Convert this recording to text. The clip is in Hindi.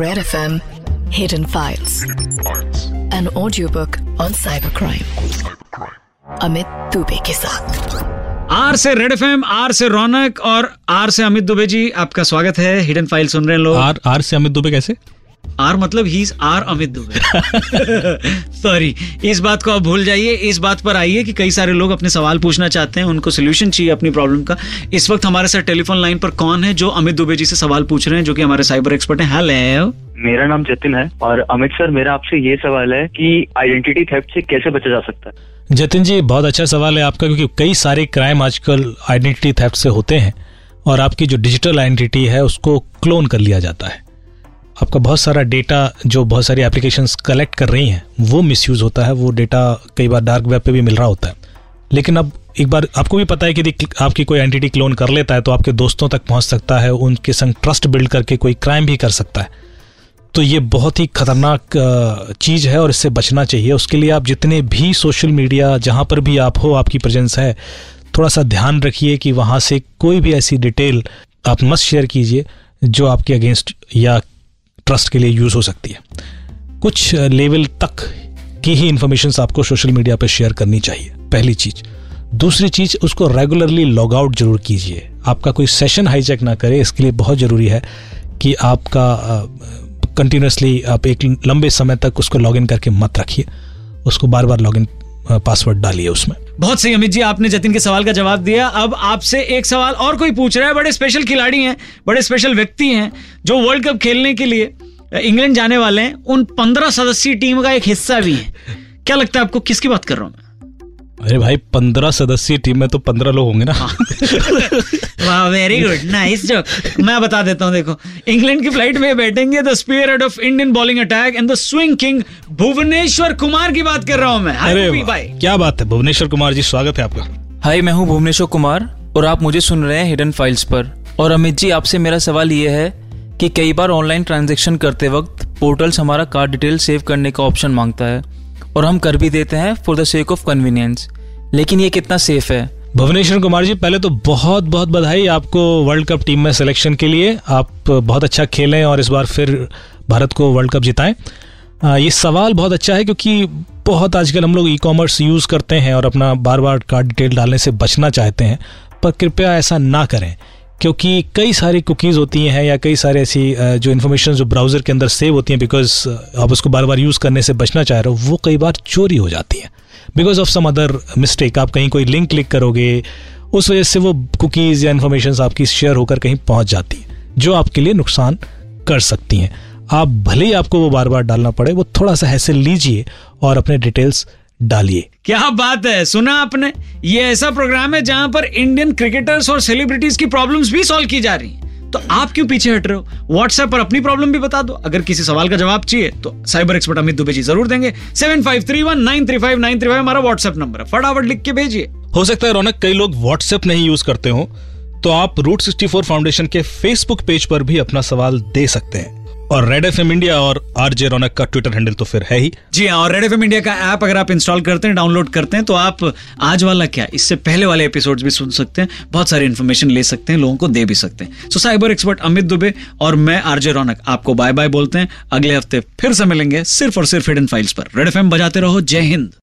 Red FM Hidden Files. An audiobook on cybercrime. Amit Dubey के साथ आर से रेड एफ़ आर से रौनक और आर से अमित दुबे जी आपका स्वागत है हिडन फ़ाइल सुन रहे हैं लोग आर आर से अमित दुबे कैसे आर मतलब ही आर अमित दुबे। सॉरी इस बात को आप भूल जाइए इस बात पर आइए कि कई सारे लोग अपने सवाल पूछना चाहते हैं उनको सोल्यूशन चाहिए अपनी प्रॉब्लम का। इस वक्त हमारे साथ टेलीफोन लाइन पर कौन है जो अमित दुबे जी से सवाल पूछ रहे हैं जो कि हमारे साइबर एक्सपर्ट हैं? हेलो मेरा नाम जतिन है और अमित सर मेरा आपसे ये सवाल है कि आइडेंटिटी थेफ्ट से कैसे बचा जा सकता है? जतिन जी बहुत अच्छा सवाल है आपका क्योंकि कई सारे क्राइम आजकल आइडेंटिटी थेफ्ट से होते हैं और आपकी जो डिजिटल आइडेंटिटी है उसको क्लोन कर लिया जाता है। आपका बहुत सारा डेटा जो बहुत सारी एप्लीकेशंस कलेक्ट कर रही हैं, वो मिसयूज होता है, वो डेटा कई बार डार्क वेब पे भी मिल रहा होता है। लेकिन अब एक बार आपको भी पता है कि यदि आपकी कोई एंटिटी क्लोन कर लेता है तो आपके दोस्तों तक पहुँच सकता है, उनके संग ट्रस्ट बिल्ड करके कोई क्राइम भी कर सकता है। तो ये बहुत ही खतरनाक चीज़ है और इससे बचना चाहिए। उसके लिए आप जितने भी सोशल मीडिया जहाँ पर भी आप हो, आपकी प्रेजेंस है थोड़ा सा ध्यान रखिए कि वहाँ से कोई भी ऐसी डिटेल आप मत शेयर कीजिए, जो आपके अगेंस्ट या ट्रस्ट के लिए यूज़ हो सकती है। कुछ लेवल तक की ही इंफॉर्मेशन आपको सोशल मीडिया पर शेयर करनी चाहिए, पहली चीज़। दूसरी चीज़, उसको रेगुलरली लॉग आउट ज़रूर कीजिए। आपका कोई सेशन हाईचेक ना करे, इसके लिए बहुत ज़रूरी है कि आपका कंटिन्यूसली आप एक लंबे समय तक उसको लॉगिन करके मत रखिए। उसको बार बार लॉगिन पासवर्ड डालिए उसमें। बहुत सही अमित जी आपने जतिन के सवाल का जवाब दिया। अब आपसे एक सवाल और कोई पूछ रहा है। बड़े स्पेशल खिलाड़ी हैं बड़े स्पेशल व्यक्ति हैं जो वर्ल्ड कप खेलने के लिए इंग्लैंड जाने वाले हैं। उन पंद्रह सदस्यीय टीम का एक हिस्सा भी है। क्या लगता है आपको किसकी बात कर रहा हूँ अरे भाई पंद्रह सदस्यीय टीम में तो पंद्रह लोग होंगे ना। वाह वेरी गुड नाइस जोक मैं बता देता हूँ देखो। इंग्लैंड की फ़्लाइट में बैठेंगे the spear of Indian bowling attack and the swing king Bhuvneshwar Kumar की बात कर रहा हूँ मैं। अरे भाई क्या बात है? भुवनेश्वर कुमार जी स्वागत है आपका। हाय मैं हूँ भुवनेश्वर कुमार और आप मुझे सुन रहे हैं हिडन फाइल्स पर। और अमित जी आपसे मेरा सवाल ये है कि कई बार ऑनलाइन ट्रांजेक्शन करते वक्त पोर्टल्स हमारा कार्ड डिटेल सेव करने का ऑप्शन माँगता है और हम कर भी देते हैं for the sake of convenience लेकिन ये कितना सेफ़ है? भुवनेश्वर कुमार जी, पहले तो बहुत बहुत बधाई आपको वर्ल्ड कप टीम में सिलेक्शन के लिए। आप बहुत अच्छा खेलें और इस बार फिर भारत को वर्ल्ड कप जिताएँ। ये सवाल बहुत अच्छा है क्योंकि बहुत आजकल हम लोग ई कॉमर्स यूज़ करते हैं और अपना बार बार कार्ड डिटेल डालने से बचना चाहते हैं, पर कृपया ऐसा ना करें, क्योंकि कई सारी कुकीज़ होती हैं या कई सारे ऐसी जो इन्फॉर्मेशन जो ब्राउज़र के अंदर सेव होती हैं बिकॉज़ आप उसको बार बार यूज़ करने से बचना चाह रहे हो, वो कई बार चोरी हो जाती हैं। Because of some other mistake आप कहीं कोई लिंक क्लिक करोगे, उस वजह से वो कुकीज़ या इन्फॉर्मेशन आपकी शेयर होकर कहीं पहुँच जाती है, जो आपके लिए नुकसान कर सकती हैं। आप भले ही आपको वो बार बार डालना पड़े, वो थोड़ा सा हैसल लीजिए और अपने डिटेल्स डालिए। क्या बात है? सुना आपने? ये ऐसा प्रोग्राम है जहाँ पर इंडियन क्रिकेटर्स और सेलिब्रिटीज की प्रॉब्लम्स भी सॉल्व की जा रही हैं। तो आप क्यों पीछे हट रहे हो? व्हाट्सएप पर अपनी प्रॉब्लम भी बता दो। अगर किसी सवाल का जवाब चाहिए तो साइबर एक्सपर्ट अमित दुबे जी ज़रूर देंगे। Seven five three one nine three five nine three five हमारा व्हाट्सएप नंबर है। फटाफट लिख के भेजिए। हो सकता है रौनक, कई लोग व्हाट्सएप नहीं यूज़ करते हो तो आप रूट सिक्सटी फोर फाउंडेशन के फेसबुक पेज पर भी अपना सवाल दे सकते हैं। और रेड एफ़ एम इंडिया और आरजे रौनक का ट्विटर हैंडल तो फिर है ही। जी हाँ और रेड एफ़ एम इंडिया का ऐप अगर आप इंस्टॉल करते हैं डाउनलोड करते हैं तो आप आज वाला क्या? इससे पहले वाले एपिसोड भी सुन सकते हैं, बहुत सारी इन्फॉर्मेशन ले सकते हैं, लोगों को दे भी सकते हैं। So cyber expert Amit Dubey और मैं आरजे रौनक आपको बाय बाय बोलते हैं। अगले हफ़्ते फिर से मिलेंगे सिर्फ़ और सिर्फ़ हिडन फाइल्स पर। रेड एफएम बजाते रहो, जय हिंद।